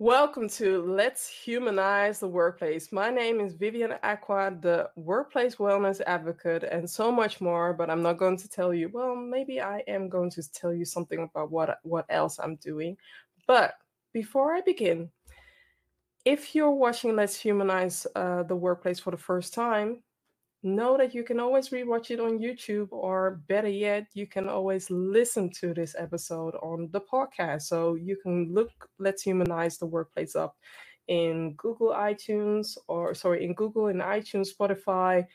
Welcome to Let's Humanize the Workplace. My name is Vivian Aqua, the workplace wellness advocate, and so much more. But I'm not going to tell you. Well, maybe I am going to tell you something about what what else I'm doing. But before I begin, if you're watching Let's Humanize uh, the Workplace for the first time, know that you can always rewatch it on YouTube, or better yet, you can always listen to this episode on the podcast. So you can look Let's Humanize the Workplace up in Google iTunes, or sorry, in Google and iTunes, Spotify,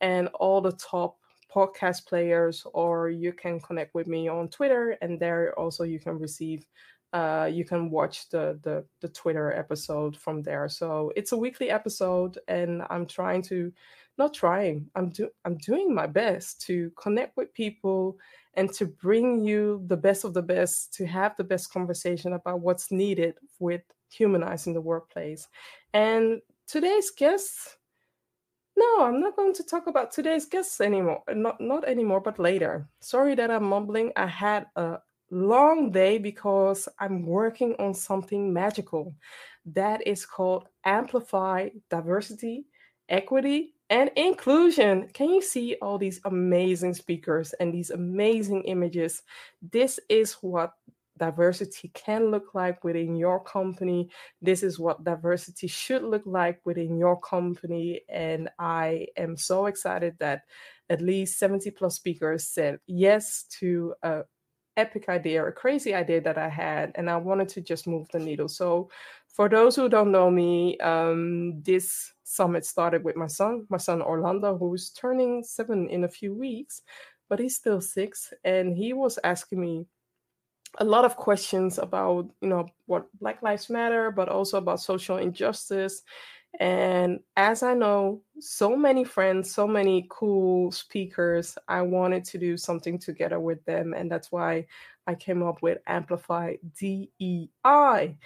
and all the top podcast players, or you can connect with me on Twitter, and there also you can receive. Uh, you can watch the, the the Twitter episode from there. So it's a weekly episode, and I'm trying to not trying. I'm do I'm doing my best to connect with people and to bring you the best of the best to have the best conversation about what's needed with humanizing the workplace. And today's guest no, I'm not going to talk about today's guests anymore. Not not anymore, but later. Sorry that I'm mumbling. I had a long day because I'm working on something magical that is called Amplify Diversity, Equity, and inclusion. Can you see all these amazing speakers and these amazing images? This is what diversity can look like within your company. This is what diversity should look like within your company. And I am so excited that at least 70 plus speakers said yes to a epic idea, a crazy idea that I had, and I wanted to just move the needle. So for those who don't know me, um, this summit started with my son, my son Orlando, who's turning seven in a few weeks, but he's still six. And he was asking me a lot of questions about, you know, what Black Lives Matter, but also about social injustice. And as I know so many friends, so many cool speakers, I wanted to do something together with them. And that's why I came up with Amplify DEI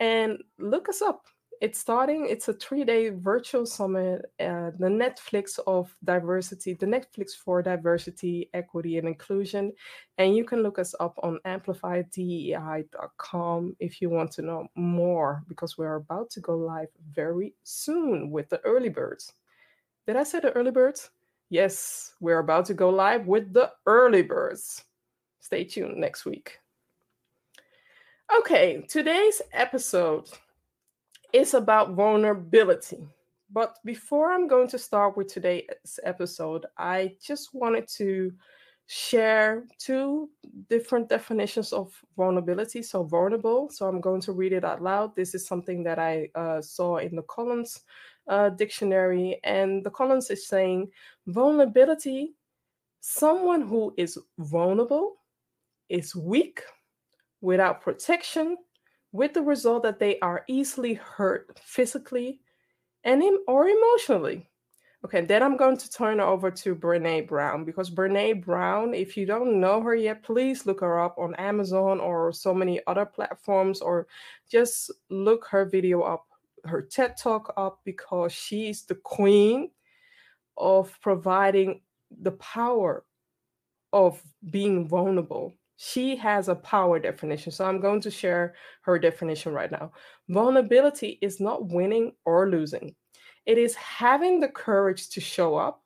and look us up. It's starting, it's a three day virtual summit, uh, the Netflix of diversity, the Netflix for diversity, equity, and inclusion. And you can look us up on amplifydei.com if you want to know more, because we're about to go live very soon with the early birds. Did I say the early birds? Yes, we're about to go live with the early birds. Stay tuned next week. Okay, today's episode is about vulnerability. But before I'm going to start with today's episode, I just wanted to share two different definitions of vulnerability. So, vulnerable. So, I'm going to read it out loud. This is something that I uh, saw in the Collins uh, dictionary. And the Collins is saying vulnerability, someone who is vulnerable, is weak, without protection, with the result that they are easily hurt physically and or emotionally. Okay, then I'm going to turn over to Brene Brown because Brene Brown, if you don't know her yet, please look her up on Amazon or so many other platforms or just look her video up, her TED Talk up because she's the queen of providing the power of being vulnerable she has a power definition. So I'm going to share her definition right now. Vulnerability is not winning or losing, it is having the courage to show up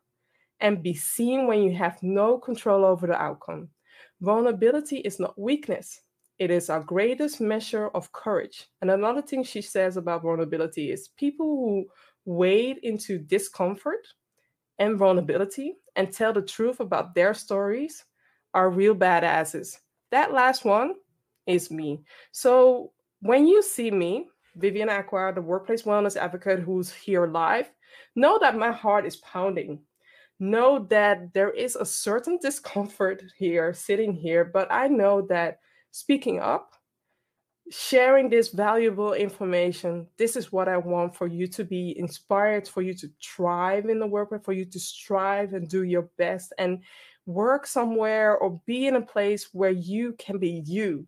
and be seen when you have no control over the outcome. Vulnerability is not weakness. It is our greatest measure of courage. And another thing she says about vulnerability is people who wade into discomfort and vulnerability and tell the truth about their stories are real badasses. That last one is me. So when you see me, Vivian Aqua, the workplace wellness advocate who's here live, know that my heart is pounding. Know that there is a certain discomfort here, sitting here, but I know that speaking up, sharing this valuable information, this is what I want for you to be inspired, for you to thrive in the workplace, for you to strive and do your best. And work somewhere or be in a place where you can be you.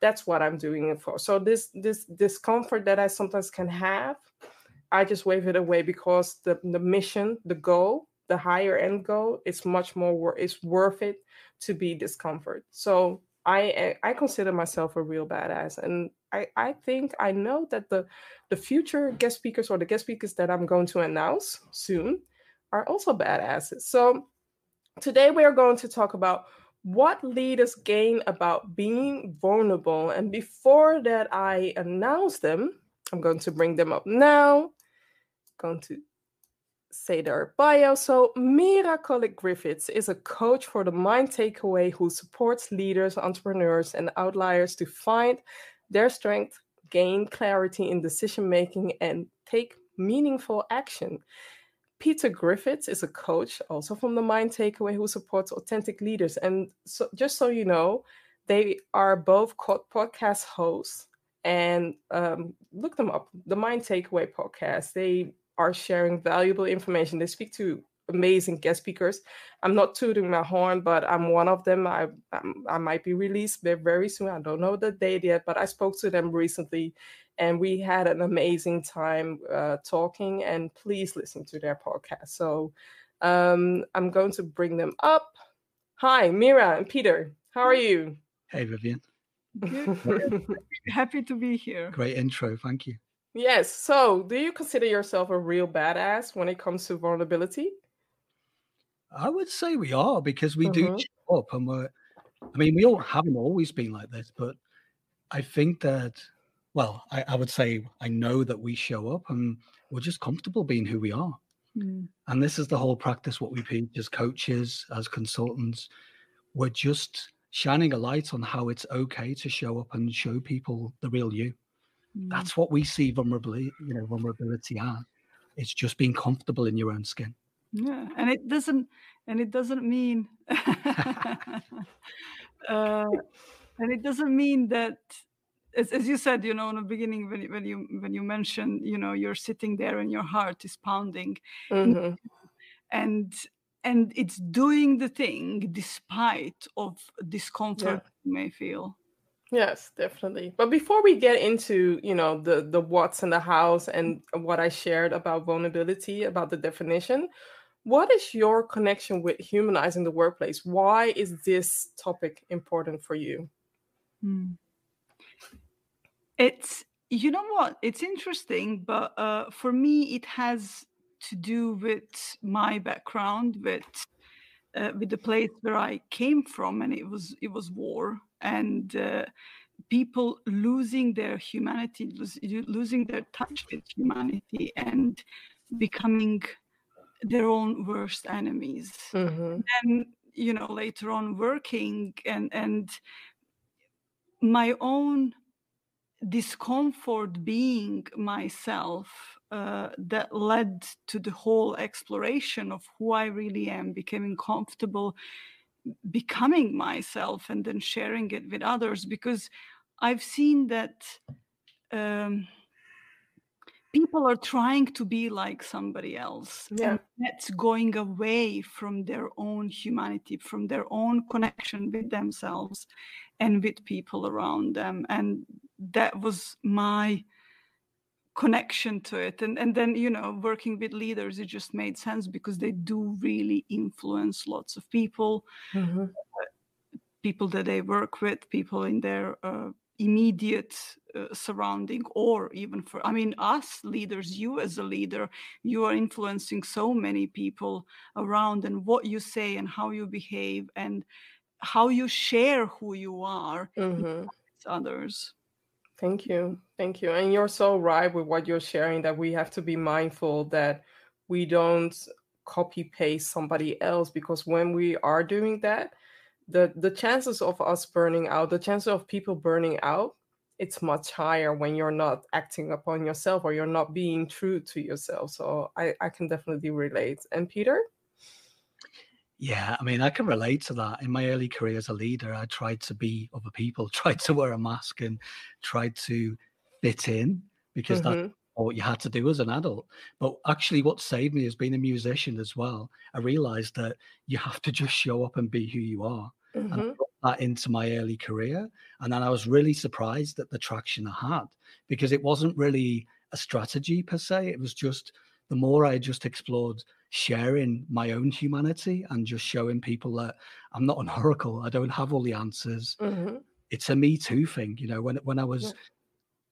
That's what i'm doing it for. So this this discomfort that i sometimes can have i just wave it away because the the mission the goal the higher end goal is much more it's worth it to be discomfort. So I I consider myself a real badass, and I I think I know that the the future guest speakers or the guest speakers that I'm going to announce soon are also badasses. So today we are going to talk about what leaders gain about being vulnerable. And before that, I announce them. I'm going to bring them up now. Going to say their bio. So, Mira Collick Griffiths is a coach for the Mind Takeaway who supports leaders, entrepreneurs, and outliers to find their strength, gain clarity in decision making, and take meaningful action. Peter Griffiths is a coach, also from the Mind Takeaway, who supports authentic leaders. And so, just so you know, they are both podcast hosts. And um, look them up, the Mind Takeaway podcast. They are sharing valuable information. They speak to amazing guest speakers. I'm not tooting my horn, but I'm one of them. I I'm, i might be released very soon. I don't know the date yet, but I spoke to them recently, and we had an amazing time uh, talking. And please listen to their podcast. So um, I'm going to bring them up. Hi, Mira and Peter. How are you? Hey, Vivian. Happy to be here. Great intro. Thank you. Yes. So, do you consider yourself a real badass when it comes to vulnerability? I would say we are because we mm-hmm. do show up and we're, I mean, we all haven't always been like this, but I think that, well, I, I would say I know that we show up and we're just comfortable being who we are. Mm. And this is the whole practice, what we teach as coaches, as consultants. We're just shining a light on how it's okay to show up and show people the real you. Mm. That's what we see vulnerability, you know, vulnerability as. It's just being comfortable in your own skin. Yeah, and it doesn't, and it doesn't mean, uh, and it doesn't mean that, as, as you said, you know, in the beginning when when you when you mentioned, you know, you're sitting there and your heart is pounding, mm-hmm. and and it's doing the thing despite of discomfort yeah. you may feel. Yes, definitely. But before we get into, you know, the the what's in the house and what I shared about vulnerability, about the definition, what is your connection with humanizing the workplace? Why is this topic important for you? Hmm. It's you know what? It's interesting, but uh, for me, it has to do with my background, with uh, with the place where I came from, and it was it was war and uh, people losing their humanity, losing their touch with humanity, and becoming their own worst enemies. Mm-hmm. And you know, later on, working and and my own discomfort being myself uh, that led to the whole exploration of who I really am, becoming comfortable becoming myself and then sharing it with others because I've seen that um, people are trying to be like somebody else yeah. and that's going away from their own humanity from their own connection with themselves and with people around them and that was my connection to it and and then you know working with leaders it just made sense because they do really influence lots of people mm-hmm. uh, people that they work with people in their uh, immediate uh, surrounding or even for i mean us leaders you as a leader you are influencing so many people around and what you say and how you behave and how you share who you are mm-hmm. others Thank you. Thank you. And you're so right with what you're sharing that we have to be mindful that we don't copy paste somebody else because when we are doing that, the the chances of us burning out, the chances of people burning out, it's much higher when you're not acting upon yourself or you're not being true to yourself. So I, I can definitely relate. And Peter? Yeah, I mean, I can relate to that. In my early career as a leader, I tried to be other people, tried to wear a mask and tried to fit in because mm-hmm. That's what you had to do as an adult. But actually, what saved me as being a musician as well, I realized that you have to just show up and be who you are. Mm-hmm. And I brought that into my early career. And then I was really surprised at the traction I had because it wasn't really a strategy per se. It was just the more I just explored sharing my own humanity and just showing people that I'm not an oracle. I don't have all the answers. Mm-hmm. It's a me too thing. You know, when when I was yeah.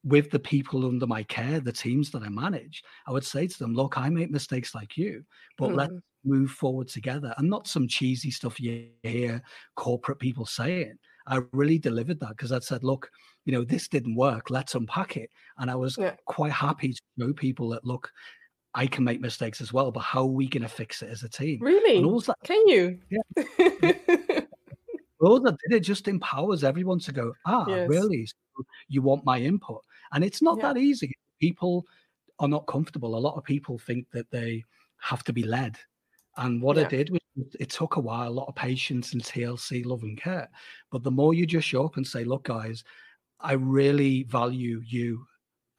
With the people under my care, the teams that I manage, I would say to them, look, I make mistakes like you, but mm-hmm. let's move forward together. And not some cheesy stuff you hear corporate people saying. I really delivered that because I said, look, you know, this didn't work. Let's unpack it. And I was yeah. quite happy to show people that, look, I can make mistakes as well, but how are we going to fix it as a team? Really? That, can you? Yeah. all that did it just empowers everyone to go, ah, yes. really? So you want my input? And it's not yeah. that easy. People are not comfortable. A lot of people think that they have to be led. And what yeah. I did was it took a while, a lot of patience and TLC, love and care. But the more you just show up and say, look, guys, I really value you.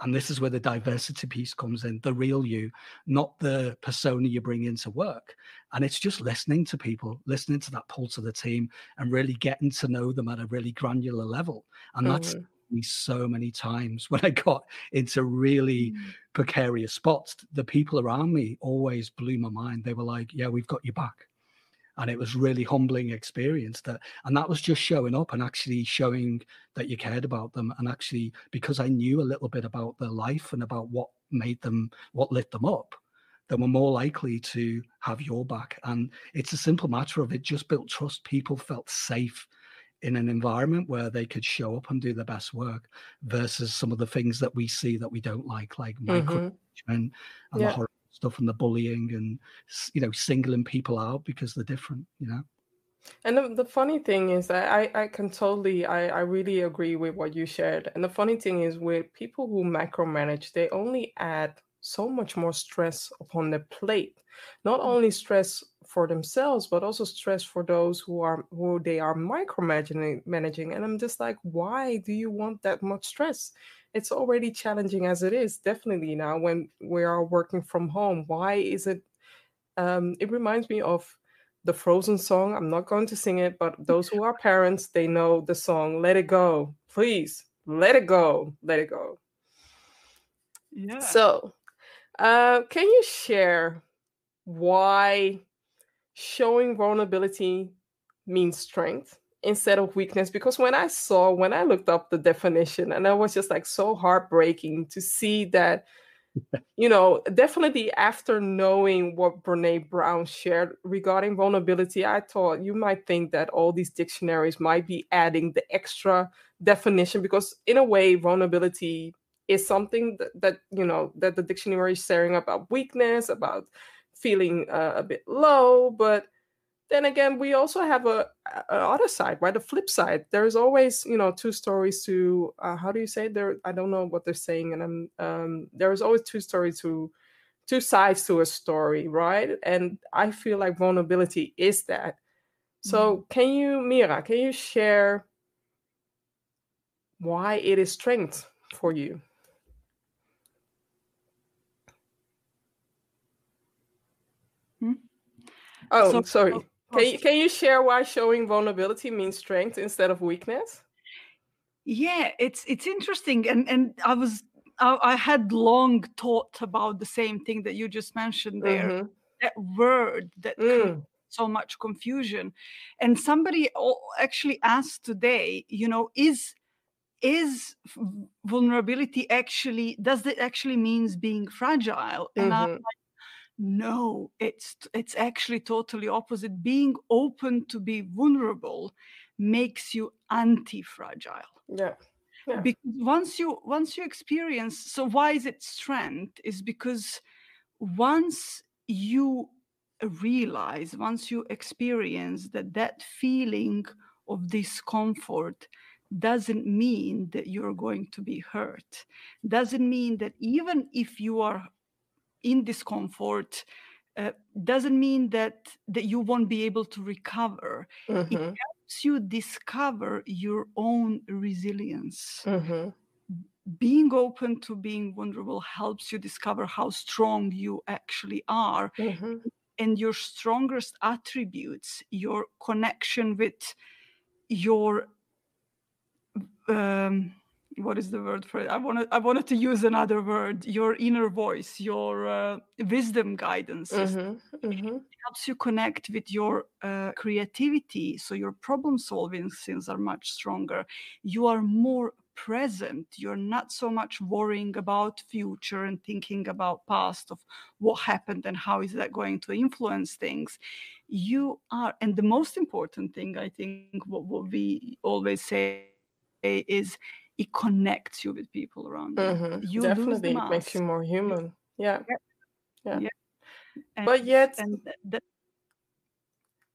And this is where the diversity piece comes in the real you, not the persona you bring into work. And it's just listening to people, listening to that pulse of the team and really getting to know them at a really granular level. And mm-hmm. Me so many times when I got into really mm-hmm. precarious spots. The people around me always blew my mind. They were like, Yeah, we've got you back and it was really humbling experience that and that was just showing up and actually showing that you cared about them and actually because i knew a little bit about their life and about what made them what lit them up then we're more likely to have your back and it's a simple matter of it just built trust people felt safe in an environment where they could show up and do their best work versus some of the things that we see that we don't like like mm-hmm. micromanagement and yeah. the horror stuff and the bullying and you know singling people out because they're different you know and the, the funny thing is that I, I can totally I, I really agree with what you shared and the funny thing is with people who micromanage they only add so much more stress upon the plate. Not mm. only stress for themselves but also stress for those who are who they are micromanaging managing. And i'm just like why do you want that much stress? It's already challenging as it is definitely now when we are working from home. Why is it um, it reminds me of the frozen song. I'm not going to sing it but those who are parents they know the song let it go please let it go let it go. Yeah. So uh, can you share why showing vulnerability means strength instead of weakness? Because when i saw when i looked up the definition and it was just like so heartbreaking to see that you know definitely after knowing what brene brown shared regarding vulnerability i thought you might think that all these dictionaries might be adding the extra definition because in a way vulnerability is something that, that you know that the dictionary is sharing about weakness about feeling uh, a bit low but then again we also have a, a, other side right? The flip side there's always you know two stories to uh, how do you say there i don't know what they're saying and i'm um, there's always two stories to two sides to a story right? And i feel like vulnerability is that. So mm. can you mira can you share why it is strength for you Oh, so, sorry. Can you, can you share why showing vulnerability means strength instead of weakness? Yeah, it's it's interesting, and and I was I, I had long thought about the same thing that you just mentioned there. Mm-hmm. That word that mm. so much confusion, and somebody actually asked today, you know, is is vulnerability actually does it actually means being fragile? And mm-hmm. I'm like, no it's it's actually totally opposite. Being open to be vulnerable makes you anti-fragile. Yeah. yeah. Because once you once you experience so why is it strength? Is because once you realize once you experience that that feeling of discomfort doesn't mean that you're going to be hurt. Doesn't mean that even if you are in discomfort uh, doesn't mean that that you won't be able to recover mm-hmm. it helps you discover your own resilience mm-hmm. being open to being vulnerable helps you discover how strong you actually are mm-hmm. and your strongest attributes your connection with your um, what is the word for it? I wanted I wanted to use another word. Your inner voice, your uh, wisdom guidance mm-hmm, mm-hmm. helps you connect with your uh, creativity. So your problem solving skills are much stronger. You are more present. You're not so much worrying about future and thinking about past of what happened and how is that going to influence things. You are, and the most important thing I think what, what we always say is it connects you with people around you. Mm-hmm. You Definitely lose the makes you more human. Yeah. Yeah. Yeah. And, But yet, and th- that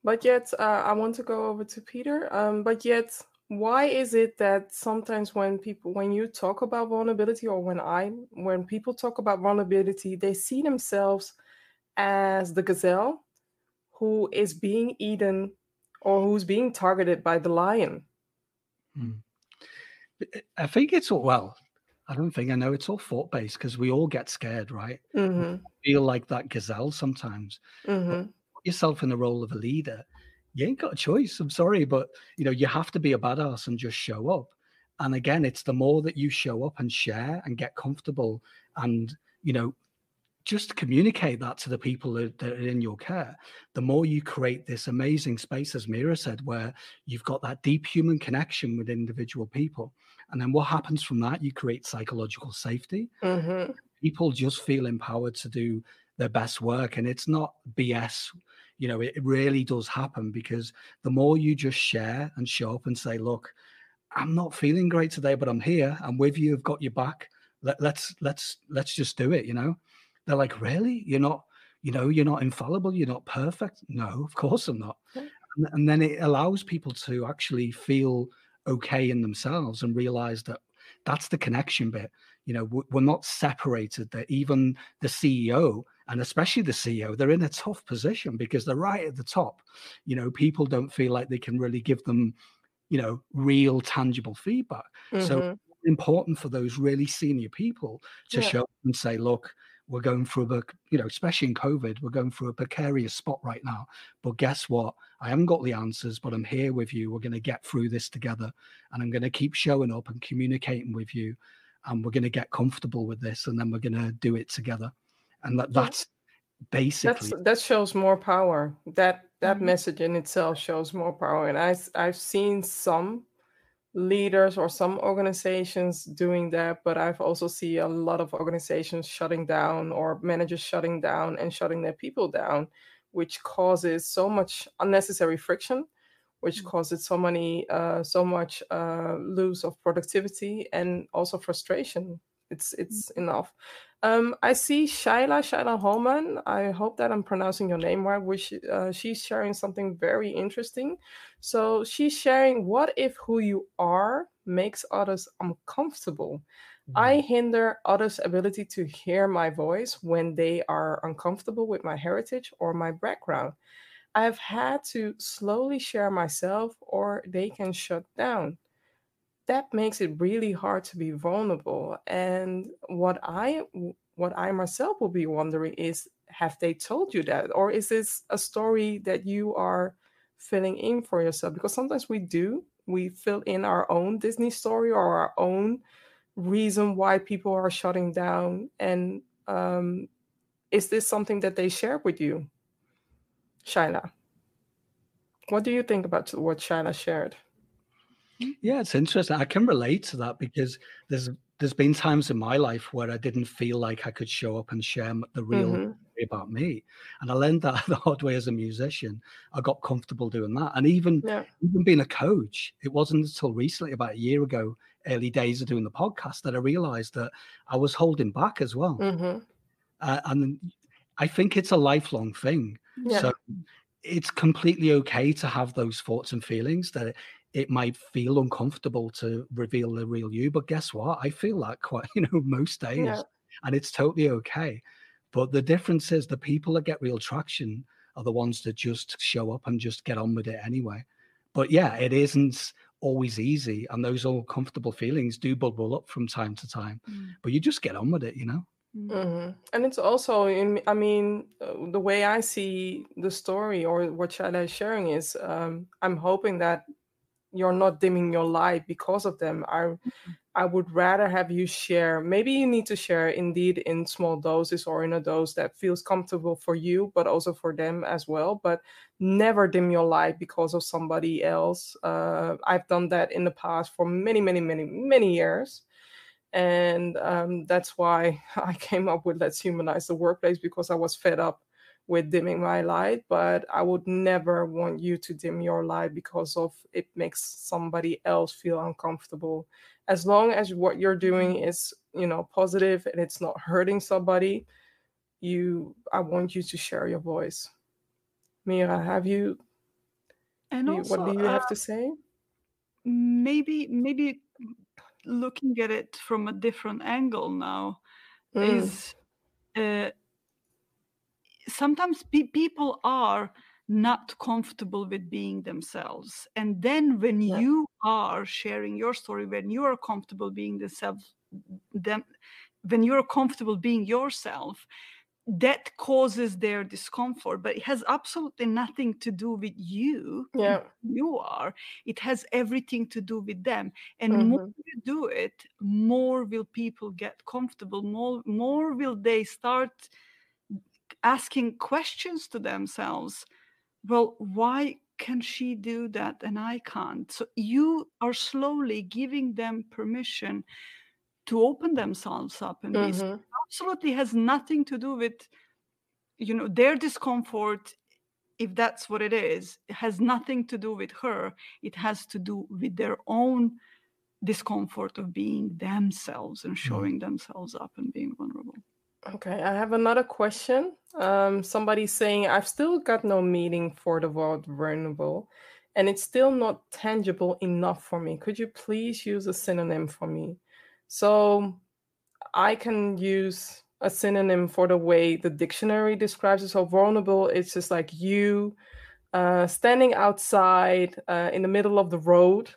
but yet, uh, I want to go over to Peter. Um, but yet, why is it that sometimes when people, when you talk about vulnerability, or when I, when people talk about vulnerability, they see themselves as the gazelle who is being eaten or who's being targeted by the lion. Hmm. I think it's all well. I don't think I know it's all thought based because we all get scared, right? Mm-hmm. Feel like that gazelle sometimes. Mm-hmm. Put yourself in the role of a leader. You ain't got a choice. I'm sorry, but you know you have to be a badass and just show up. And again, it's the more that you show up and share and get comfortable, and you know, just communicate that to the people that, that are in your care. The more you create this amazing space, as Mira said, where you've got that deep human connection with individual people. And then what happens from that? You create psychological safety. Mm-hmm. People just feel empowered to do their best work. And it's not BS. You know, it really does happen because the more you just share and show up and say, look, I'm not feeling great today, but I'm here. I'm with you. I've got your back. Let, let's let's let's just do it. You know, they're like, really? You're not, you know, you're not infallible. You're not perfect. No, of course I'm not. Yeah. And, and then it allows people to actually feel okay in themselves and realize that that's the connection bit. You know, we're not separated. That even the CEO and especially the CEO, they're in a tough position because they're right at the top. You know, people don't feel like they can really give them, you know, real tangible feedback. So Mhm. important for those really senior people to Yeah. show up and say, look, we're going through a, you know, especially in COVID, we're going through a precarious spot right now. But guess what? I haven't got the answers, but I'm here with you. We're going to get through this together. And I'm going to keep showing up and communicating with you. And we're going to get comfortable with this. And then we're going to do it together. And that, that's basically That's that shows more power. That that Mhm. message in itself shows more power. And i i've seen some leaders or some organizations doing that, but I've also see a lot of organizations shutting down or managers shutting down and shutting their people down, which causes so much unnecessary friction, which Mm. causes so many uh, so much uh, lose of productivity and also frustration. It's it's enough. Um, I see Shaila, Shaila Holman. I hope that I'm pronouncing your name right. Which uh, she's sharing something very interesting. So she's sharing, what if who you are makes others uncomfortable? I hinder others' ability to hear my voice when they are uncomfortable with my heritage or my background. I've had to slowly share myself, or they can shut down that makes it really hard to be vulnerable and what i what i myself will be wondering is have they told you that? Or is this a story that you are filling in for yourself? Because sometimes we do we fill in our own disney story or our own reason why people are shutting down and um, is this something that they share with you? Shaila. What do you think about what shaila shared Yeah, it's interesting. I can relate to that because there's there's been times in my life where I didn't feel like I could show up and share the real Mhm. about me, and I learned that the hard way as a musician. I got comfortable doing that, and even yeah even being a coach, it wasn't until recently, about a year ago, early days of doing the podcast, that I realized that I was holding back as well. hmm Uh, and I think it's a lifelong thing. yeah So it's completely okay to have those thoughts and feelings that it, it might feel uncomfortable to reveal the real you. But guess what? I feel that quite, you know, most days, yeah and it's totally okay. But the difference is the people that get real traction are the ones that just show up and just get on with it anyway. But yeah, it isn't always easy, and those uncomfortable feelings do bubble up from time to time. Mm. But you just get on with it, you know. Mm. hmm And it's also, in, I mean, uh, the way I see the story or what Shada is sharing is, um, I'm hoping that you're not dimming your light because of them i i would rather have you share. Maybe you need to share indeed in small doses or in a dose that feels comfortable for you but also for them as well but never dim your light because of somebody else. Uh, i've done that in the past for many many many many years. And um, that's why i came up with let's humanize the workplace because i was fed up with dimming my light, but I would never want you to dim your light because of it makes somebody else feel uncomfortable. As long as what you're doing mm-hmm. is, you know, positive and it's not hurting somebody, you I want you to share your voice. Mira, have you and also, what do you uh, have to say? Maybe maybe looking at it from a different angle now mm. is uh, sometimes pe- people are not comfortable with being themselves and then when yeah. you are sharing your story when you are comfortable being the self them when you're comfortable being yourself that causes their discomfort but it has absolutely nothing to do with you yeah you are it has everything to do with them and mm-hmm. more you do it more will people get comfortable more more will they start asking questions to themselves well why can she do that and i can't so you are slowly giving them permission to open themselves up and mm-hmm. absolutely has nothing to do with you know their discomfort if that's what it is it has nothing to do with her it has to do with their own discomfort of being themselves and mm-hmm. showing mm-hmm. themselves up and being vulnerable Okay, I have another question. Um, somebody's saying, I've still got no meaning for the word vulnerable, and it's still not tangible enough for me. Could you please use a synonym for me? So I can use a synonym for the way the dictionary describes it. So vulnerable, it's just like you uh, standing outside uh, in the middle of the road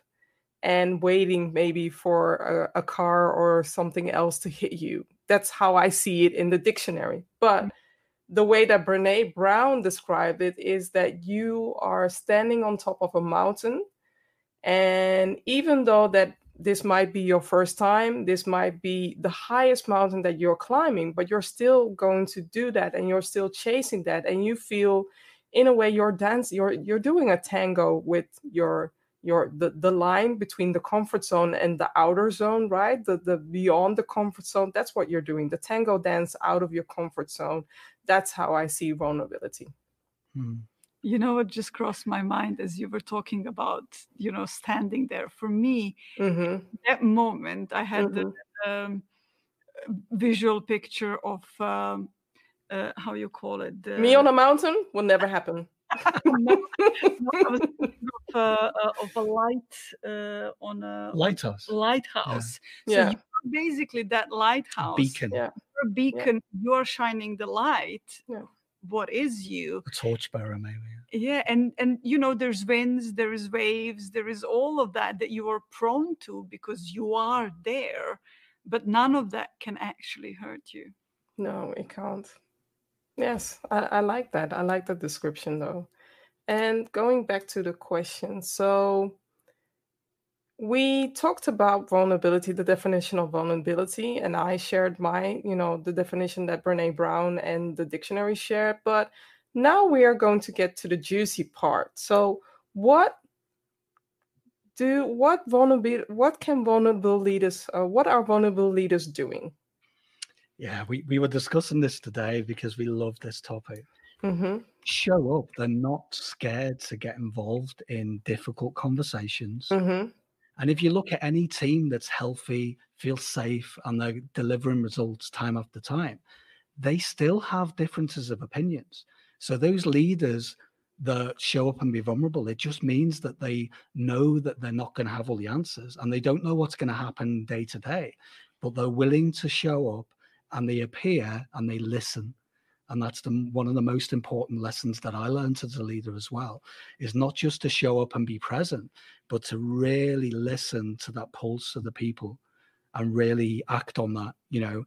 and waiting maybe for a, a car or something else to hit you that's how I see it in the dictionary. But mm. the way that Brene Brown described it is that you are standing on top of a mountain. And even though that this might be your first time, this might be the highest mountain that you're climbing, but you're still going to do that and you're still chasing that. And you feel in a way you're dancing, you're you're doing a tango with your your the, the line between the comfort zone and the outer zone right the the beyond the comfort zone that's what you're doing the tango dance out of your comfort zone that's how i see vulnerability hmm. you know what just crossed my mind as you were talking about you know standing there for me mm-hmm. that moment i had mm-hmm. the um, visual picture of um, uh, how you call it the... me on a mountain will never happen no, of, uh, of, a light uh, on a lighthouse. Lighthouse. Yeah. So yeah. basically that lighthouse. Beacon. Yeah. a beacon. Yeah. You're shining the light. Yeah. What is you? A torchbearer, maybe. Yeah, and and you know, there's winds, there is waves, there is all of that that you are prone to because you are there, but none of that can actually hurt you. No, it can't. Yes, I, I like that. I like the description though. And going back to the question, so we talked about vulnerability, the definition of vulnerability, and I shared my, you know, the definition that Brene Brown and the dictionary shared. But now we are going to get to the juicy part. So, what do what vulnerable what can vulnerable leaders uh, what are vulnerable leaders doing yeah, we, we were discussing this today because we love this topic. Mm-hmm. Show up. They're not scared to get involved in difficult conversations. Mm-hmm. And if you look at any team that's healthy, feels safe, and they're delivering results time after time, they still have differences of opinions. So those leaders that show up and be vulnerable, it just means that they know that they're not going to have all the answers and they don't know what's going to happen day to day, but they're willing to show up and they appear and they listen and that's the, one of the most important lessons that i learned as a leader as well is not just to show up and be present but to really listen to that pulse of the people and really act on that you know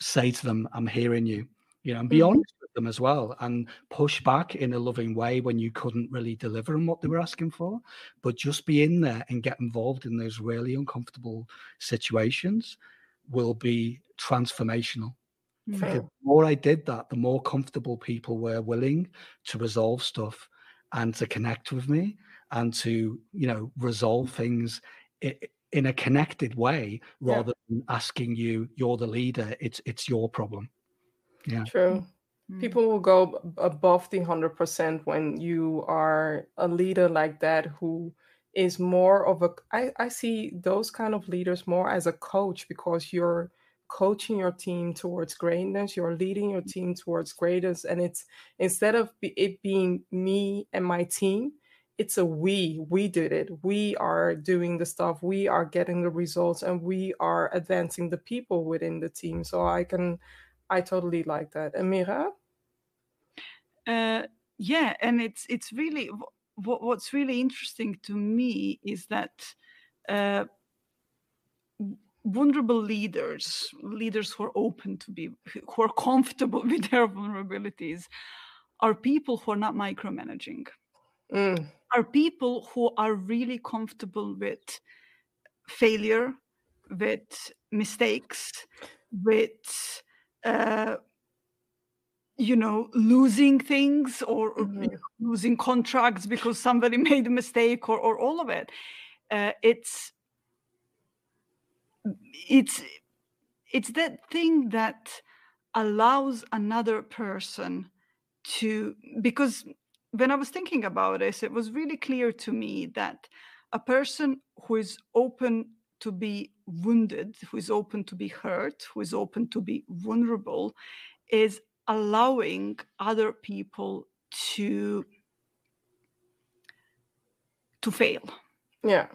say to them i'm hearing you you know and be mm-hmm. honest with with them as well and push back in a loving way when you couldn't really deliver on what they were asking for. But just be in there and get involved in those really uncomfortable situations will be transformational. Mm-hmm. The more I did that, the more comfortable people were willing to resolve stuff and to connect with me and to, you know, resolve things in a connected way rather yeah. than asking you, you're the leader, it's it's your problem. Yeah. True. Mm. People will go above the 100% when you are a leader like that who is more of a I, I see those kind of leaders more as a coach because you're coaching your team towards greatness you're leading your team towards greatness and it's instead of it being me and my team it's a we we did it we are doing the stuff we are getting the results and we are advancing the people within the team so i can i totally like that. Amira? Uh, yeah and it's it's really what, what's really interesting to me is that uh, vulnerable leaders, leaders who are open to be, who are comfortable with their vulnerabilities, are people who are not micromanaging. Mm. Are people who are really comfortable with failure, with mistakes, with uh, you know losing things or, mm-hmm. losing contracts because somebody made a mistake or, or all of it uh, it's it's it's that thing that allows another person to because when i was thinking about this it was really clear to me that a person who is open to be wounded who is open to be hurt who is open to be vulnerable is allowing other people to to fail. Yeah.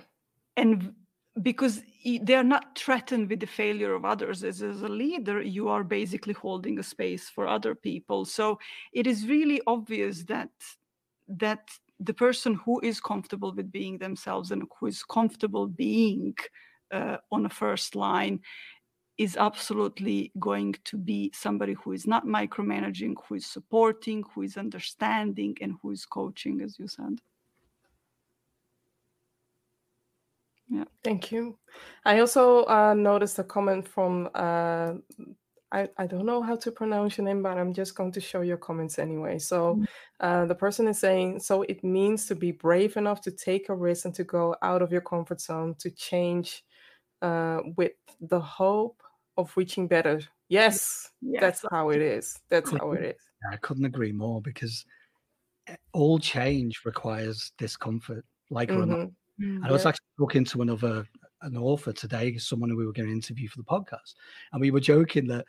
And because they are not threatened with the failure of others. As, as a leader you are basically holding a space for other people. So it is really obvious that that the person who is comfortable with being themselves and who is comfortable being uh, on a first line is absolutely going to be somebody who is not micromanaging, who is supporting, who is understanding, and who is coaching, as you said. Yeah. Thank you. I also uh, noticed a comment from, uh, I, I don't know how to pronounce your name, but I'm just going to show your comments anyway. So mm-hmm. uh, the person is saying, so it means to be brave enough to take a risk and to go out of your comfort zone to change uh, with the hope of reaching better. Yes, yes. that's how it is. That's how it is. I couldn't agree more because eh, all change requires discomfort, like mm-hmm. or not. And I was actually talking to another an author today, someone who we were going to interview for the podcast, and we were joking that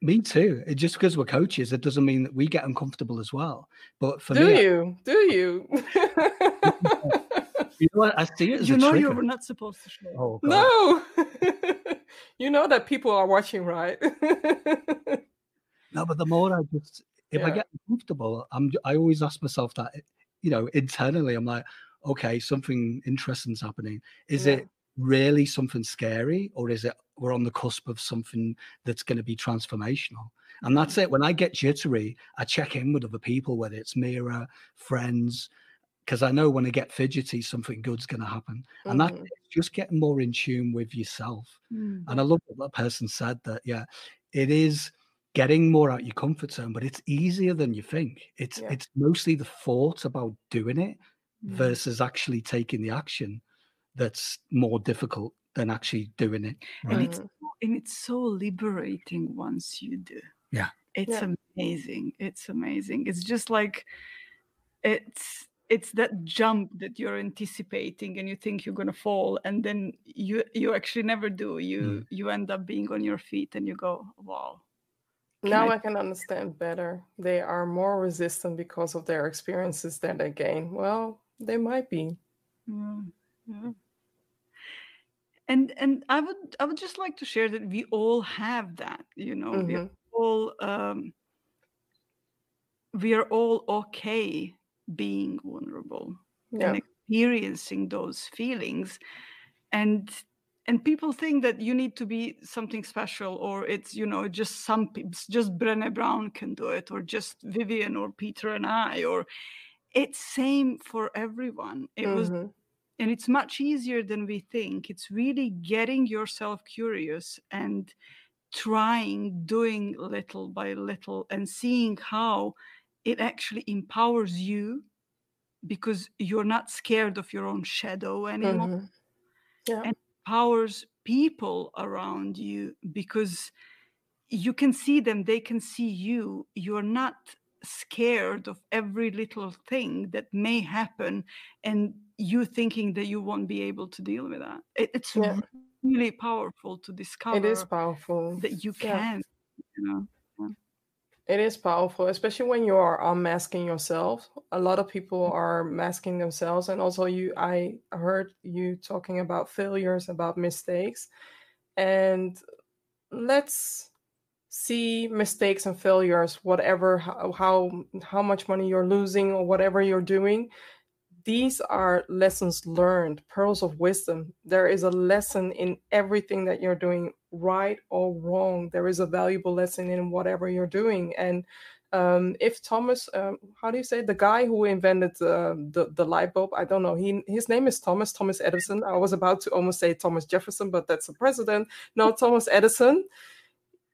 me too. It, just because we're coaches, it doesn't mean that we get uncomfortable as well. But for do me, you? Do you? you know what? I see it as you know trigger. you're not supposed to show. Oh, no you know that people are watching, right? no, but the more I just, if yeah. I get comfortable, I'm, I always ask myself that, you know, internally, I'm like, okay, something interesting's happening. Is yeah. it really something scary, or is it we're on the cusp of something that's going to be transformational? And that's mm. it. When I get jittery, I check in with other people, whether it's Mira, friends, because I know when I get fidgety, something good's going to happen. Mm-hmm. And that's just getting more in tune with yourself. Mm-hmm. And I love what that person said that, yeah, it is getting more out your comfort zone, but it's easier than you think. It's yeah. it's mostly the thought about doing it mm-hmm. versus actually taking the action that's more difficult than actually doing it. Right? And it's and it's so liberating once you do. Yeah. It's yeah. amazing. It's amazing. It's just like it's it's that jump that you're anticipating and you think you're going to fall and then you you actually never do you mm. you end up being on your feet and you go wow now I... I... can understand better they are more resistant because of their experiences that they gain well they might be yeah. Yeah. and and i would i would just like to share that we all have that you know mm-hmm. we all um we are all okay being vulnerable yeah. and experiencing those feelings and and people think that you need to be something special or it's you know just some just Brené Brown can do it or just Vivian or Peter and I or it's same for everyone it mm-hmm. was and it's much easier than we think it's really getting yourself curious and trying doing little by little and seeing how it actually empowers you because you're not scared of your own shadow anymore mm-hmm. yeah. and empowers people around you because you can see them they can see you you're not scared of every little thing that may happen and you thinking that you won't be able to deal with that it, it's yeah. really powerful to discover it is powerful that you can yeah. you know it is powerful, especially when you are unmasking yourself. A lot of people are masking themselves, and also you. I heard you talking about failures, about mistakes, and let's see mistakes and failures, whatever how how, how much money you're losing or whatever you're doing. These are lessons learned, pearls of wisdom. There is a lesson in everything that you're doing right or wrong. There is a valuable lesson in whatever you're doing. And um, if Thomas, um, how do you say the guy who invented uh, the the light bulb? I don't know. He his name is Thomas Thomas Edison. I was about to almost say Thomas Jefferson, but that's a president. No, Thomas Edison.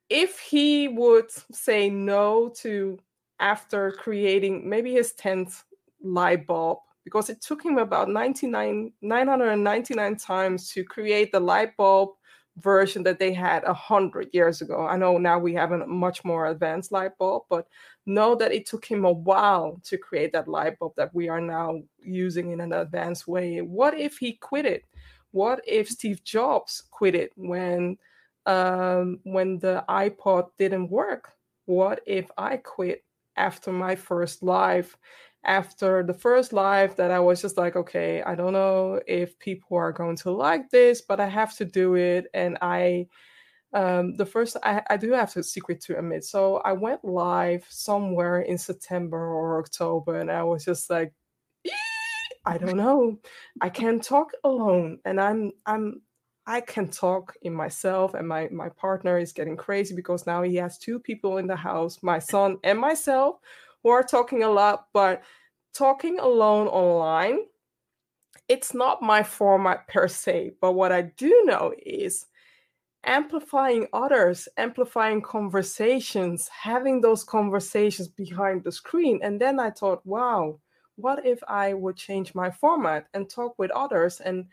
If he would say no to after creating maybe his tenth light bulb, because it took him about 99 999 times to create the light bulb version that they had a hundred years ago. I know now we have a much more advanced light bulb, but know that it took him a while to create that light bulb that we are now using in an advanced way. What if he quit it? What if Steve Jobs quit it when um, when the iPod didn't work? What if I quit after my first live after the first live that I was just like, okay, I don't know if people are going to like this, but I have to do it. And I, um, the first, I, I do have a secret to admit. So I went live somewhere in September or October, and I was just like, I don't know. I can't talk alone, and I'm I'm I can talk in myself, and my my partner is getting crazy because now he has two people in the house, my son and myself, who are talking a lot, but talking alone online, it's not my format per se. But what I do know is amplifying others, amplifying conversations, having those conversations behind the screen. And then I thought, wow, what if I would change my format and talk with others and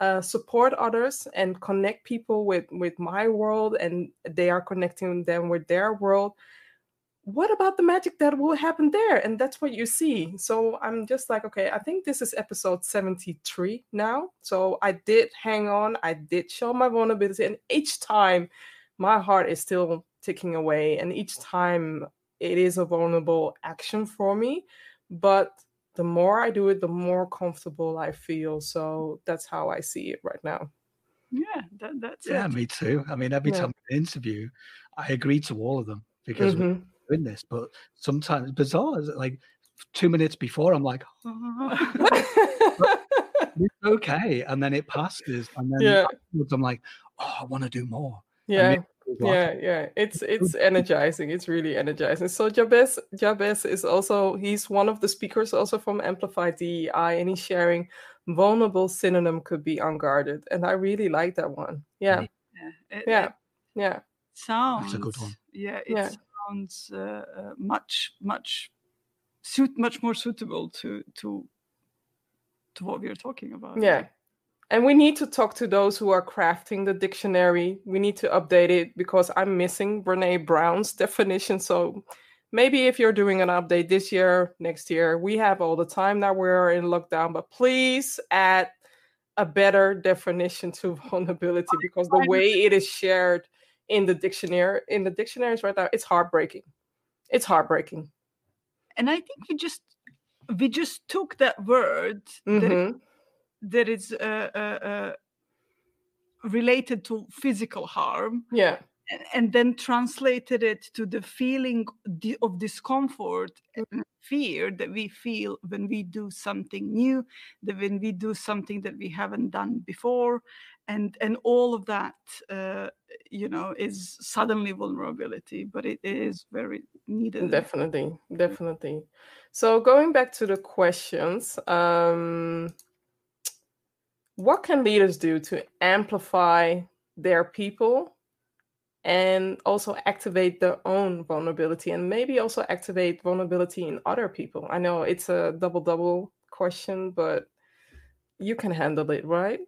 uh, support others and connect people with with my world and they are connecting them with their world what about the magic that will happen there? And that's what you see. So I'm just like, okay, I think this is episode 73 now. So I did hang on, I did show my vulnerability, and each time my heart is still ticking away, and each time it is a vulnerable action for me. But the more I do it, the more comfortable I feel. So that's how I see it right now. Yeah, that, that's yeah, it. me too. I mean, every yeah. time I interview, I agree to all of them because mm-hmm doing this, but sometimes bizarre. Is like two minutes before, I'm like, oh. it's okay, and then it passes, and then yeah. I'm like, oh, I want to do more. Yeah. Yeah, yeah, it's it's energizing. It's really energizing. So Jabez Jabez is also he's one of the speakers also from Amplify DEI, and he's sharing vulnerable synonym could be unguarded, and I really like that one. Yeah, yeah, it, yeah, it yeah. Sounds That's a good one. Yeah, yeah sounds uh, uh, much much suit much more suitable to to to what we are talking about. Yeah. And we need to talk to those who are crafting the dictionary. We need to update it because I'm missing Brene Brown's definition. So maybe if you're doing an update this year, next year, we have all the time now we're in lockdown, but please add a better definition to vulnerability because the way it is shared in the dictionary in the dictionaries right now it's heartbreaking. It's heartbreaking. And i think we just we just took that word mm-hmm. that, it, that is uh, uh, uh, related to physical harm yeah. and then translated it to the feeling of discomfort and fear that we feel when we do something new that when we do something that we haven't done before and and all of that uh, you know is suddenly vulnerability but it is very needed. Definitely definitely. So going back to the questions um, what can leaders do to amplify their people and also activate their own vulnerability and maybe also activate vulnerability in other people? I know it's a double double question but you can handle it, right?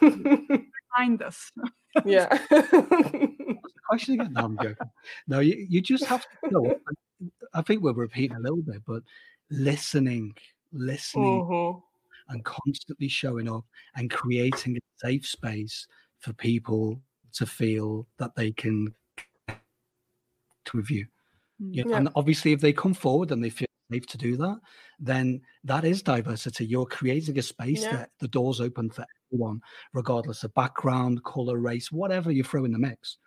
Remind us. yeah. Question again? No, I'm joking. No, you, you just have to know. I think we're repeating a little bit, but listening, listening, mm-hmm. and constantly showing up and creating a safe space for people to feel that they can to review. Mm, yeah. And obviously, if they come forward and they feel safe to do that, then that is diversity. You're creating a space yeah. that the doors open for everyone, regardless of background, color, race, whatever you throw in the mix.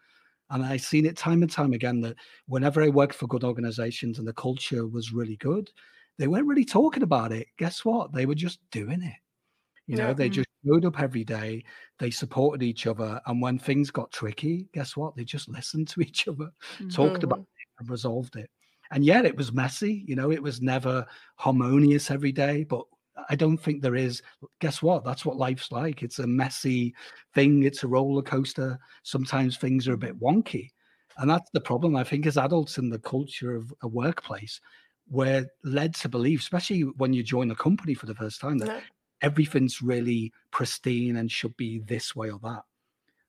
And I've seen it time and time again that whenever I worked for good organizations and the culture was really good, they weren't really talking about it. Guess what? They were just doing it. You know, yeah. they mm. just showed up every day. They supported each other. And when things got tricky, guess what? They just listened to each other, mm-hmm. talked about mm-hmm. it, and resolved it and yet it was messy you know it was never harmonious every day but i don't think there is guess what? That's what life's like. It's a messy thing it's a roller coaster. Sometimes things are a bit wonky. And that's the problem i think as adults in the culture of a workplace we're led to believe especially when you join a company for the first time that everything's really pristine and should be this way or that.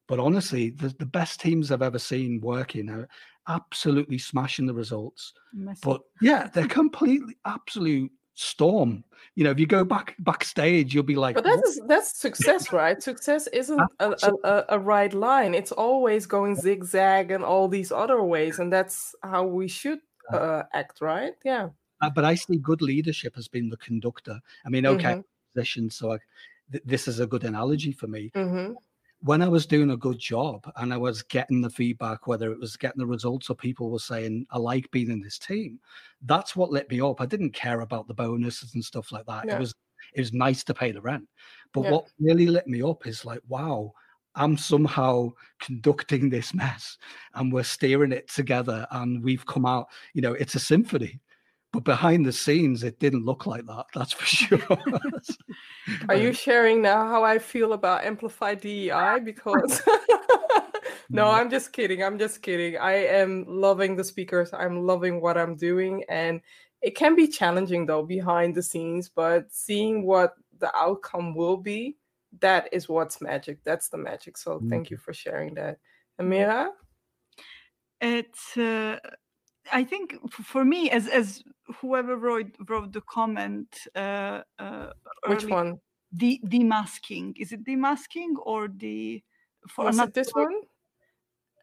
But honestly, the, the best teams I've ever seen working are absolutely smashing the results. Messy. But yeah, they're completely absolute storm. You know, if you go back backstage, you'll be like, but that's that's success, right? success isn't a, a, a, right line. It's always going zigzag and all these other ways, and that's how we should uh, act, right? Yeah. Uh, but I see good leadership has been the conductor. I mean, okay, mm-hmm. position. So I, th- this is a good analogy for me. Mm-hmm when I was doing a good job and I was getting the feedback, whether it was getting the results or people were saying, I like being in this team, that's what lit me up. I didn't care about the bonuses and stuff like that. Yeah. It was it was nice to pay the rent. But yeah. what really lit me up is like, wow, I'm somehow conducting this mess and we're steering it together and we've come out, you know, it's a symphony but behind the scenes it didn't look like that that's for sure. Are you sharing now how i feel about Amplify dei because no i'm just kidding i'm just kidding. I am loving the speakers i'm loving what i'm doing and it can be challenging though behind the scenes but seeing what the outcome will be that is what's magic that's the magic. So thank you for sharing that. Amira? It's uh, I think for me, as as whoever wrote wrote the comment, uh, uh, which one? The demasking. Is it demasking or the? For Was it this one?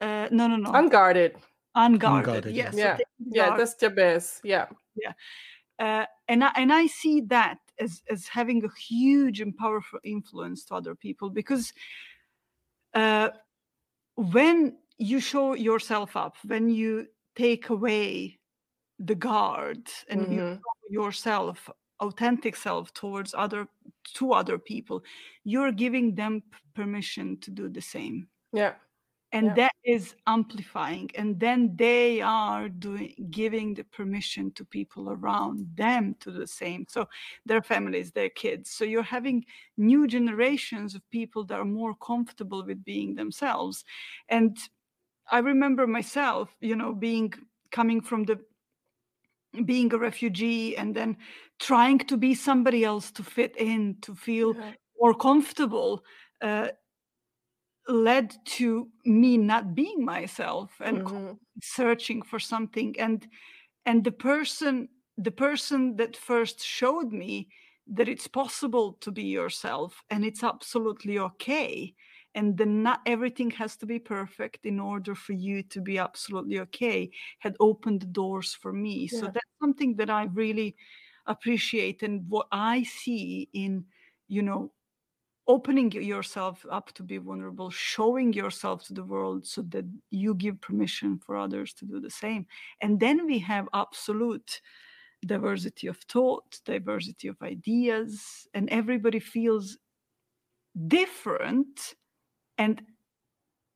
Uh, no, no, no. Unguarded. Unguarded. Unguarded yes. Yeah. So yeah. That's Jabez. Yeah. Yeah. Uh, and I, and I see that as as having a huge and powerful influence to other people because uh, when you show yourself up, when you take away the guard and mm-hmm. you yourself authentic self towards other to other people you're giving them permission to do the same. Yeah. And yeah. that is amplifying and then they are doing giving the permission to people around them to do the same. So their families their kids. So you're having new generations of people that are more comfortable with being themselves. And I remember myself, you know, being coming from the being a refugee and then trying to be somebody else to fit in, to feel yeah. more comfortable, uh, led to me not being myself and mm-hmm. searching for something. And and the person, the person that first showed me that it's possible to be yourself and it's absolutely okay and then not everything has to be perfect in order for you to be absolutely okay had opened the doors for me yeah. so that's something that i really appreciate and what i see in you know opening yourself up to be vulnerable showing yourself to the world so that you give permission for others to do the same and then we have absolute diversity of thought diversity of ideas and everybody feels different and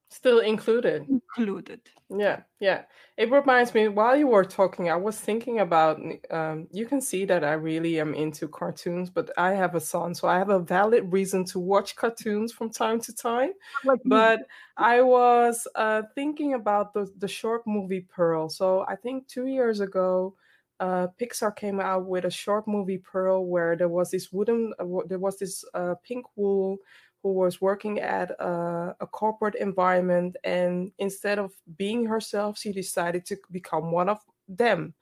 still included. Included. Yeah yeah. It reminds me while you were talking i was thinking about um, you can see that i really am into cartoons but i have a son so i have a valid reason to watch cartoons from time to time. Like but i was uh, thinking about the, the short movie pearl. So i think two years ago uh, Pixar came out with a short movie Pearl where there was this wooden, uh, there was this uh, pink wool who was working at a, a, corporate environment. And instead of being herself, she decided to become one of them.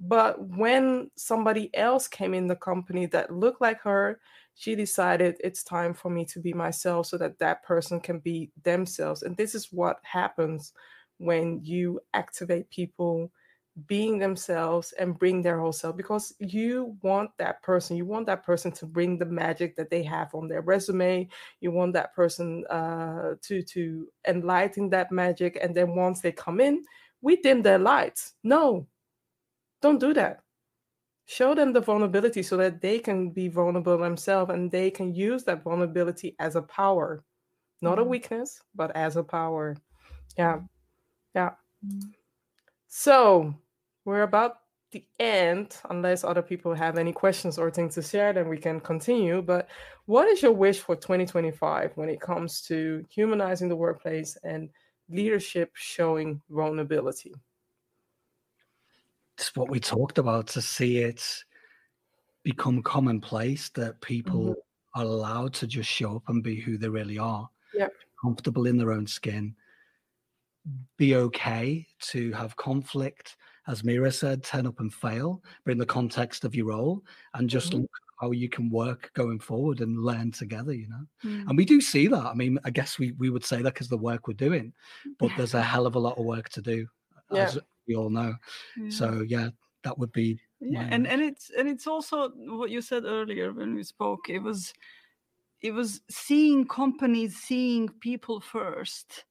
But when somebody else came in the company that looked like her, she decided it's time for me to be myself so that that person can be themselves. And this is what happens when you activate people being themselves and bring their whole self because you want that person you want that person to bring the magic that they have on their resume. You want that person uh, to to enlighten that magic and then once they come in we dim their lights. No. Don't do that. Show them the vulnerability so that they can be vulnerable themselves and they can use that vulnerability as a power. Not mm-hmm. a weakness but as a power. Yeah. Yeah. Mm-hmm. so we're about the end, unless other people have any questions or things to share, then we can continue. But what is your wish for 2025 when it comes to humanizing the workplace and leadership showing vulnerability? It's what we talked about to see it become commonplace that people mm-hmm. are allowed to just show up and be who they really are. Yep. Comfortable in their own skin. Be okay to have conflict as Mira said, turn up and fail, but in the context of your role, and just mm-hmm. look how you can work going forward and learn together, you know. Mm. And we do see that. I mean, I guess we, we would say that because the work we're doing, but there's a hell of a lot of work to do, yeah. as we all know. Yeah. So yeah, that would be yeah, and and it's and it's also what you said earlier when we spoke. It was it was seeing companies seeing people first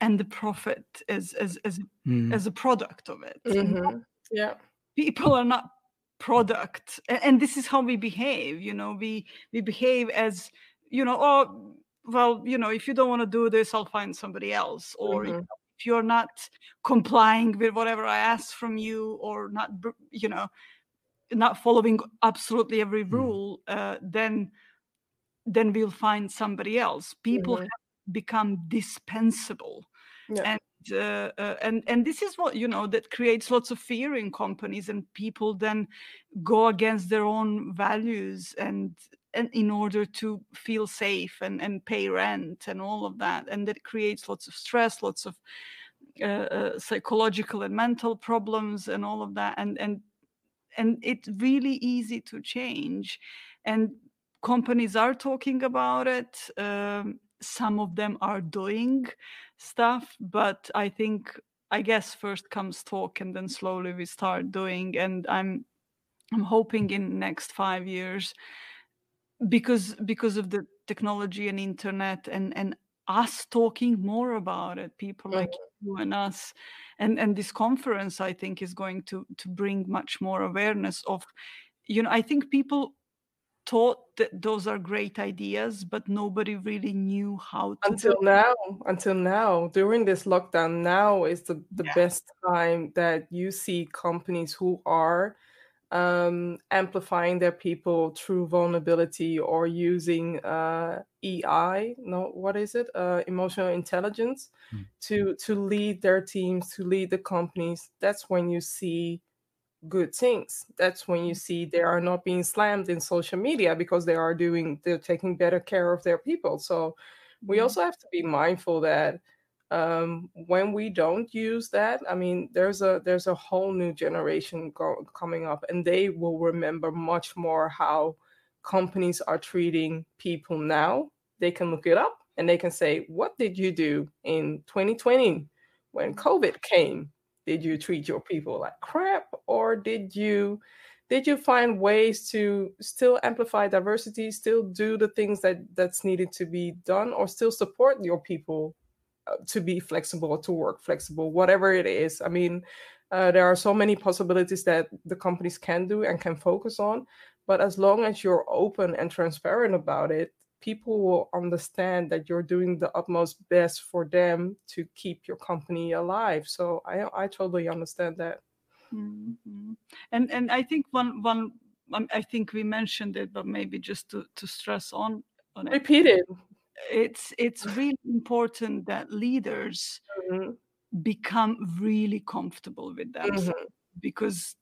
and the profit is as as mm. as a product of it. Mm-hmm. Yeah, people are not product, and this is how we behave. You know, we we behave as you know, oh well, you know, if you don't want to do this, I'll find somebody else, or mm-hmm. if you're not complying with whatever I ask from you, or not, you know, not following absolutely every mm. rule, mm. uh, then then we'll find somebody else. People mm-hmm. have become dispensable. Yeah. and uh, uh, and and this is what you know that creates lots of fear in companies and people then go against their own values and and in order to feel safe and and pay rent and all of that. And that creates lots of stress lots of uh, uh, psychological and mental problems and all of that. And and and it's really easy to change. And companies are talking about it um, some of them are doing stuff but i think i guess first comes talk and then slowly we start doing and i'm i'm hoping in next 5 years because because of the technology and internet and and us talking more about it people like mm-hmm. you and us and and this conference i think is going to to bring much more awareness of you know i think people thought that those are great ideas, but nobody really knew how to. Until now, until now, during this lockdown, now is the, the yeah. best time that you see companies who are um, amplifying their people through vulnerability or using uh, EI, no, what is it? Uh, emotional intelligence mm-hmm. to to lead their teams, to lead the companies. That's when you see good things. That's when you mm. see they are not being slammed in social media because they are doing, they're taking better care of their people. So we mm-hmm. also have to be mindful that um, when we don't use that, I mean, there's a there's a whole new generation go- coming up, and they will remember much more how companies are treating people now. They can look it up and they can say, "What did you do in 2020 when COVID came?" Did you treat your people like crap or did you did you find ways to still amplify diversity still do the things that that's needed to be done or still support your people uh, to be flexible to work flexible whatever it is? I mean uh, there are so many possibilities that the companies can do and can focus on but as long as you're open and transparent about it people will understand that you're doing the utmost best for them to keep your company alive so i i totally understand that mm-hmm. and and i think one one i think we mentioned it but maybe just to to stress on on it repeat it it's it's really important that leaders mm-hmm. become really comfortable with that mm-hmm. because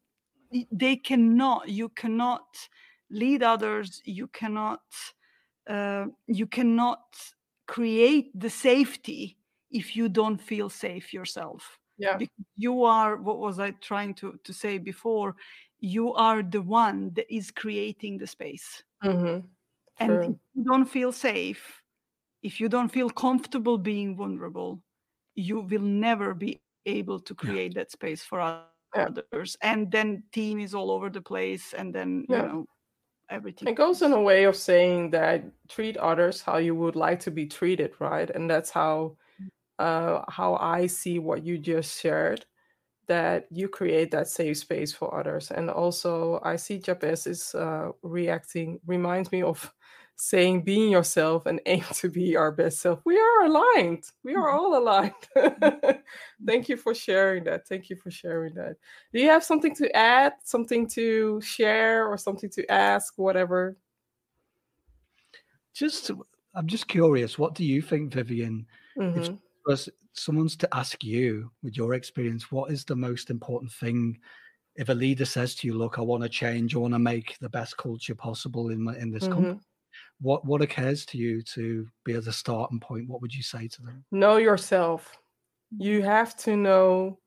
they cannot you cannot lead others you cannot uh, you cannot create the safety if you don't feel safe yourself. Yeah. Because you are what was i trying to to say before? You are the one that is creating the space. Mm-hmm. and if you don't feel safe if you don't feel comfortable being vulnerable you will never be able to create yeah. that space for others. And then team is all over the place and then yeah. you know everything it goes in a way of saying that treat others how you would like to be treated right? And that's how uh how i see what you just shared that you create that safe space for others. And also i see Jabez is uh reacting reminds me of saying being yourself and aim to be our best self. We are aligned. We are mm-hmm. all aligned. Thank you for sharing that. Thank you for sharing that. Do you have something to add, something to share, or something to ask, whatever? Just, I'm just curious. What do you think, Vivian? Mm-hmm. If someone's to ask you, with your experience, what is the most important thing? If a leader says to you, "Look, I want to change. I want to make the best culture possible in my, in this mm-hmm. company," what what occurs to you to be at the starting point? What would you say to them? Know yourself. You have to know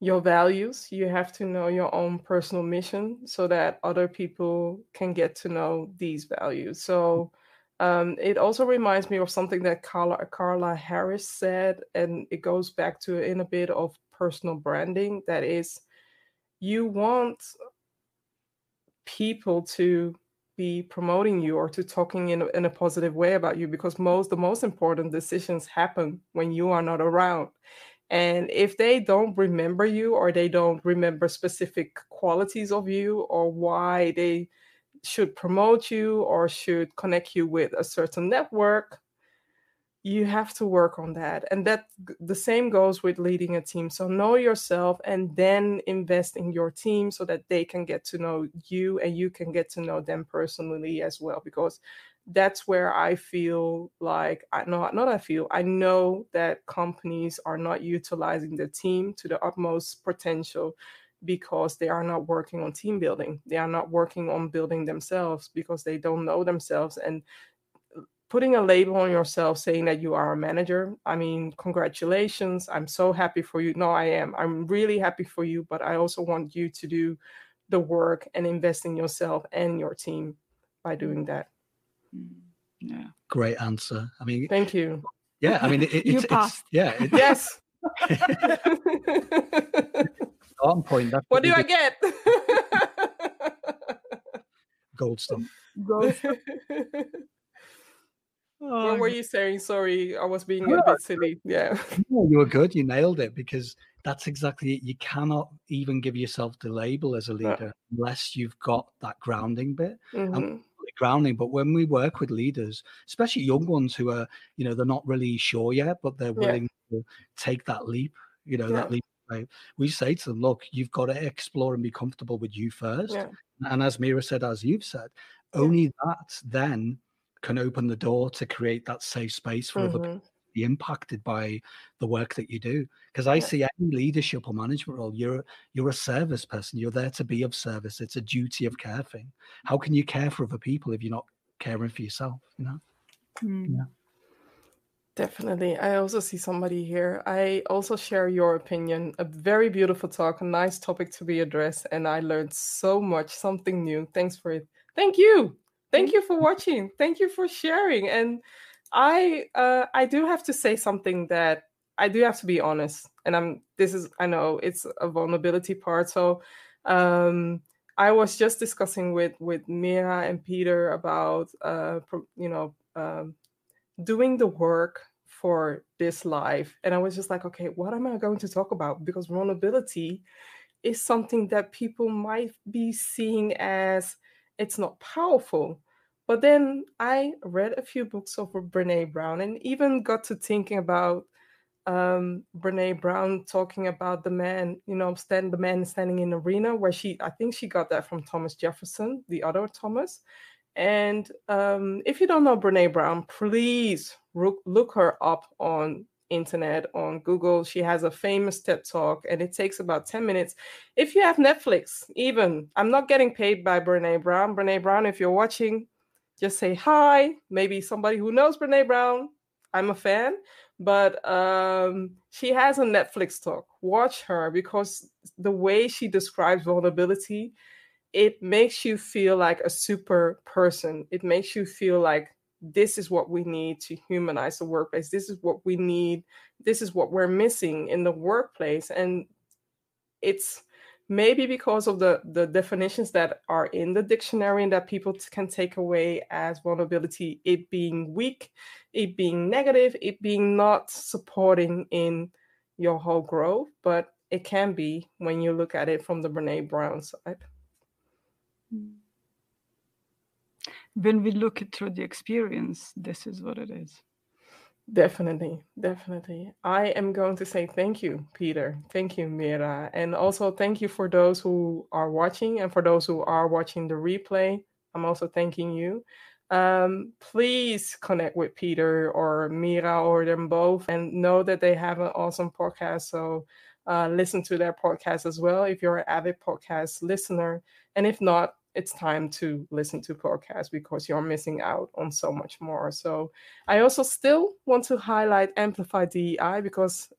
your values. You have to know your own personal mission so that other people can get to know these values. So um, it also reminds me of something that Carla, Carla Harris said, and it goes back to in a bit of personal branding. That is, you want people to be promoting you or to talking in a, in a positive way about you because most the most important decisions happen when you are not around. And if they don't remember you or they don't remember specific qualities of you or why they should promote you or should connect you with a certain network you have to work on that and that the same goes with leading a team. So know yourself and then invest in your team so that they can get to know you and you can get to know them personally as well because that's where i feel like i know not i feel i know that companies are not utilizing the team to the utmost potential because they are not working on team building. They are not working on building themselves because they don't know themselves and putting a label on yourself saying that you are a manager i mean congratulations i'm so happy for you. No i am. I'm really happy for you but i also want you to do the work and invest in yourself and your team by doing that. Mm, yeah. Great answer. I mean thank you. yeah i mean it, it, it's, it's, yeah it, yes. Starting point what do i get? Gold stuff gold stuff Oh, what were you saying? Sorry, I was being a bit silly. Yeah. No, you were good. You nailed it because that's exactly it. You cannot even give yourself the label as a leader unless you've got that grounding bit. Mm-hmm. grounding, but when we work with leaders, especially young ones who are, you know, they're not really sure yet, but they're willing yeah. to take that leap, you know, yeah. that leap? We say to them, look, you've got to explore and be comfortable with you first. Yeah. And as Mira said, as you've said, only that then can open the door to create that safe space for mm-hmm. other people to be impacted by the work that you do. Because I yeah. see any leadership or management role, you're you're a service person. You're there to be of service. It's a duty of care thing. How can you care for other people if you're not caring for yourself? You know. Mm. Yeah. Definitely. I also see somebody here. I also share your opinion. A very beautiful talk, a nice topic to be addressed. And I learned so much, something new. Thanks for it. Thank you. Thank you for watching. Thank you for sharing. And I uh, I do have to say something that I do have to be honest. And I'm this is I know it's a vulnerability part. So um I was just discussing with with Mira and Peter about uh you know um doing the work for this life and i was just like okay what am i going to talk about because vulnerability is something that people might be seeing as it's not powerful But then I read a few books of Brene Brown and even got to thinking about um Brene Brown talking about the man, you know, stand the man standing in the arena where she I think she got that from Thomas Jefferson, the other Thomas. And um, if you don't know Brene Brown, please look her up on internet on Google. She has a famous TED talk and it takes about 10 minutes. If you have Netflix, even I'm not getting paid by Brene Brown. Brene Brown, if you're watching, just say hi. Maybe somebody who knows Brene Brown. I'm a fan, but um, she has a Netflix talk. Watch her because the way she describes vulnerability, it makes you feel like a super person. It makes you feel like this is what we need to humanize the workplace. This is what we need. This is what we're missing in the workplace. And it's maybe because of the the definitions that are in the dictionary and that people can take away as vulnerability it being weak it being negative it being not supporting in your whole growth but it can be when you look at it from the brene brown side. Mm when we look through the experience, this is what it is. Definitely, definitely. I am going to say thank you, Peter. Thank you, Mira. And also thank you for those who are watching and for those who are watching the replay. I'm also thanking you. Um, please connect with Peter or Mira or them both and know that they have an awesome podcast. So uh, listen to their podcast as well if you're an avid podcast listener. And if not, it's time to listen to podcasts because you're missing out on so much more. So I also still want to highlight Amplify DEI because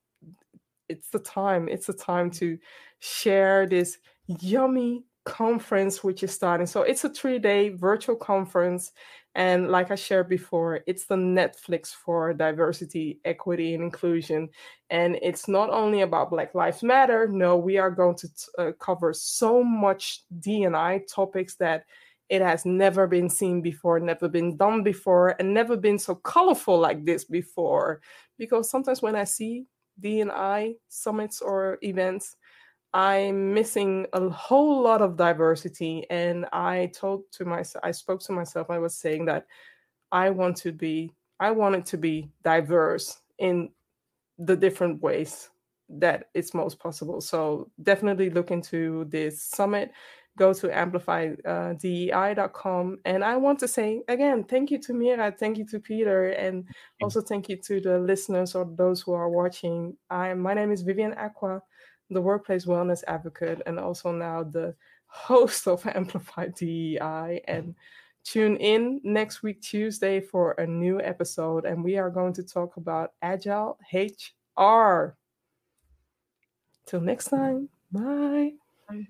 it's the time. It's the time to share this yummy conference which is starting. So it's a three-day virtual conference and like I shared before, it's the Netflix for diversity, equity, and inclusion. And it's not only about Black Lives Matter. No, we are going to uh, cover so much D&I topics that it has never been seen before, never been done before, and never been so colorful like this before. Because sometimes when I see D&I summits or events, I'm missing a whole lot of diversity. And I told to myself, I spoke to myself, I was saying that I want to be, I want it to be diverse in the different ways that it's most possible. So definitely look into this summit. Go to amplifydei.com. Uh, and I want to say again, thank you to Mira, thank you to Peter, and also thank you to the listeners or those who are watching. I my name is Vivian Aqua the workplace wellness advocate, and also now the host of Amplified DEI. And tune in next week, Tuesday, for a new episode. And we are going to talk about Agile HR. Till next time, bye. bye.